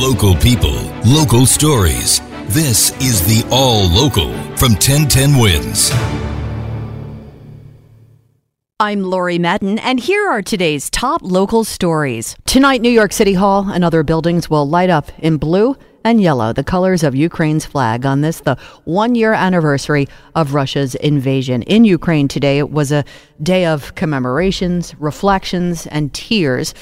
Local people, local stories. This is the All Local from 1010 Wins. I'm Lori Madden, and here are today's top local stories. Tonight, New York City Hall and other buildings will light up in blue and yellow, the colors of Ukraine's flag, on this, the one year anniversary of Russia's invasion in Ukraine today. It was a day of commemorations, reflections, and tears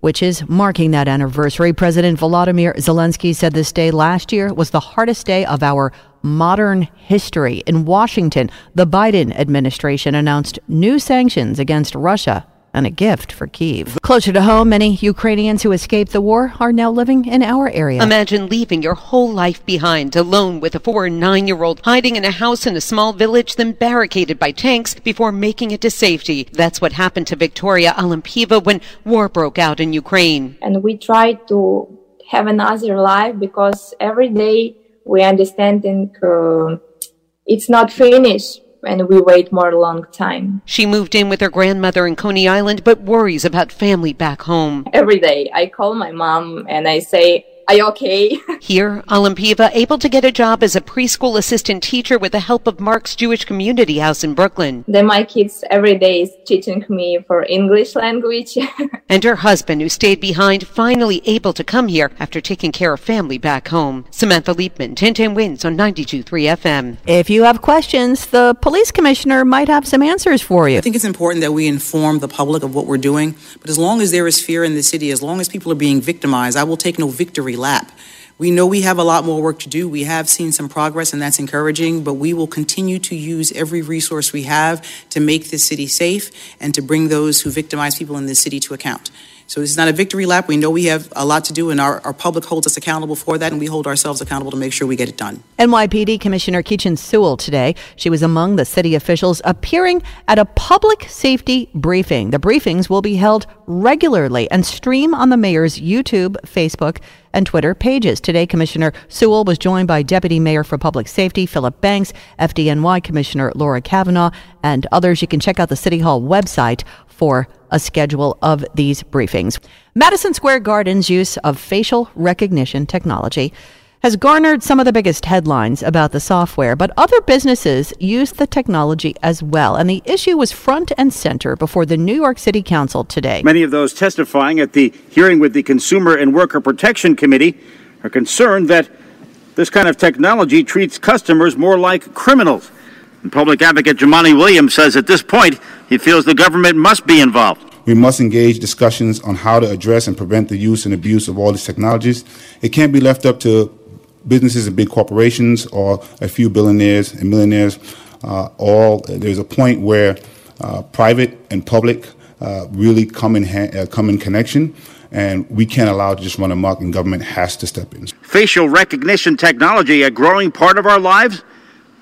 which is marking that anniversary. President Volodymyr Zelensky said this day last year was the hardest day of our modern history. In Washington, the Biden administration announced new sanctions against Russia and a gift for Kiev. Closer to home, many Ukrainians who escaped the war are now living in our area. Imagine leaving your whole life behind, alone with a four and nine year old, hiding in a house in a small village, then barricaded by tanks before making it to safety. That's what happened to Victoria Alampiva when war broke out in Ukraine. And we tried to have another life because every day we understanding uh, it's not finished and we wait more long time. She moved in with her grandmother in Coney Island, but worries about family back home. Every day I call my mom and I say, are you okay? Here, Alampiva able to get a job as a preschool assistant teacher with the help of Mark's Jewish Community House in Brooklyn. Then my kids every day is teaching me for English language. and her husband, who stayed behind, finally able to come here after taking care of family back home. Samantha Liebman, 1010 Wins on 92.3 FM. If you have questions, the police commissioner might have some answers for you. I think it's important that we inform the public of what we're doing. But as long as there is fear in the city, as long as people are being victimized, I will take no victory lap. We know we have a lot more work to do. We have seen some progress, and that's encouraging, but we will continue to use every resource we have to make this city safe and to bring those who victimize people in this city to account. So this is not a victory lap. We know we have a lot to do, and our, our public holds us accountable for that, and we hold ourselves accountable to make sure we get it done. NYPD Commissioner Keechant Sewell today. She was among the city officials appearing at a public safety briefing. The briefings will be held regularly and stream on the mayor's YouTube, Facebook, and Twitter pages. Today, Commissioner Sewell was joined by Deputy Mayor for Public Safety Philip Banks, FDNY Commissioner Laura Kavanagh, and others. You can check out the City Hall website for a schedule of these briefings. Madison Square Garden's use of facial recognition technology has garnered some of the biggest headlines about the software, but other businesses use the technology as well. And the issue was front and center before the New York City Council today. Many of those testifying at the hearing with the Consumer and Worker Protection Committee are concerned that this kind of technology treats customers more like criminals. And public advocate Jumaane Williams says at this point he feels the government must be involved. We must engage discussions on how to address and prevent the use and abuse of all these technologies. It can't be left up to businesses and big corporations or a few billionaires and millionaires. Uh, all there's a point where uh, private and public uh, really come in ha- uh, come in connection, and we can't allow it to just run amok. And government has to step in. Facial recognition technology a growing part of our lives,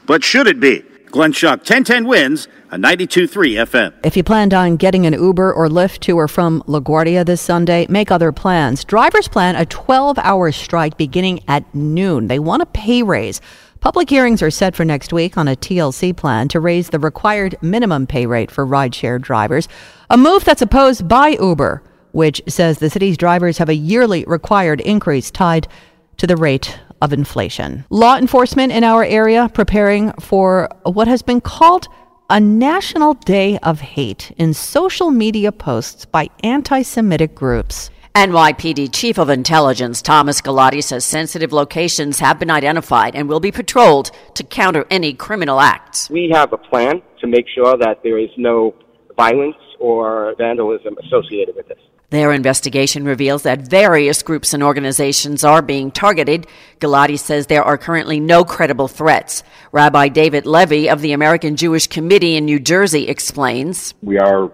but should it be? Glenn Schuck, 1010 wins on 92.3 FM. If you planned on getting an Uber or Lyft to or from LaGuardia this Sunday, make other plans. Drivers plan a 12 hour strike beginning at noon. They want a pay raise. Public hearings are set for next week on a TLC plan to raise the required minimum pay rate for rideshare drivers, a move that's opposed by Uber, which says the city's drivers have a yearly required increase tied to the rate of inflation. Law enforcement in our area preparing for what has been called a national day of hate in social media posts by anti Semitic groups. NYPD Chief of Intelligence Thomas Galati says sensitive locations have been identified and will be patrolled to counter any criminal acts. We have a plan to make sure that there is no violence or vandalism associated with this. Their investigation reveals that various groups and organizations are being targeted. Galati says there are currently no credible threats. Rabbi David Levy of the American Jewish Committee in New Jersey explains We are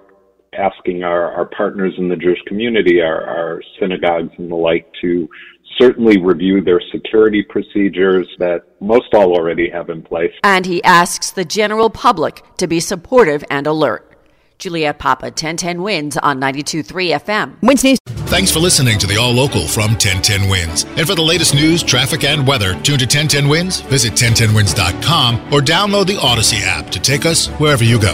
asking our, our partners in the Jewish community, our, our synagogues and the like, to certainly review their security procedures that most all already have in place. And he asks the general public to be supportive and alert. Juliet Papa, 1010 Wins on 92.3 FM. Wins News. Thanks for listening to the All Local from 1010 Wins. And for the latest news, traffic, and weather, tune to 1010 Wins, visit 1010wins.com, or download the Audacy app to take us wherever you go.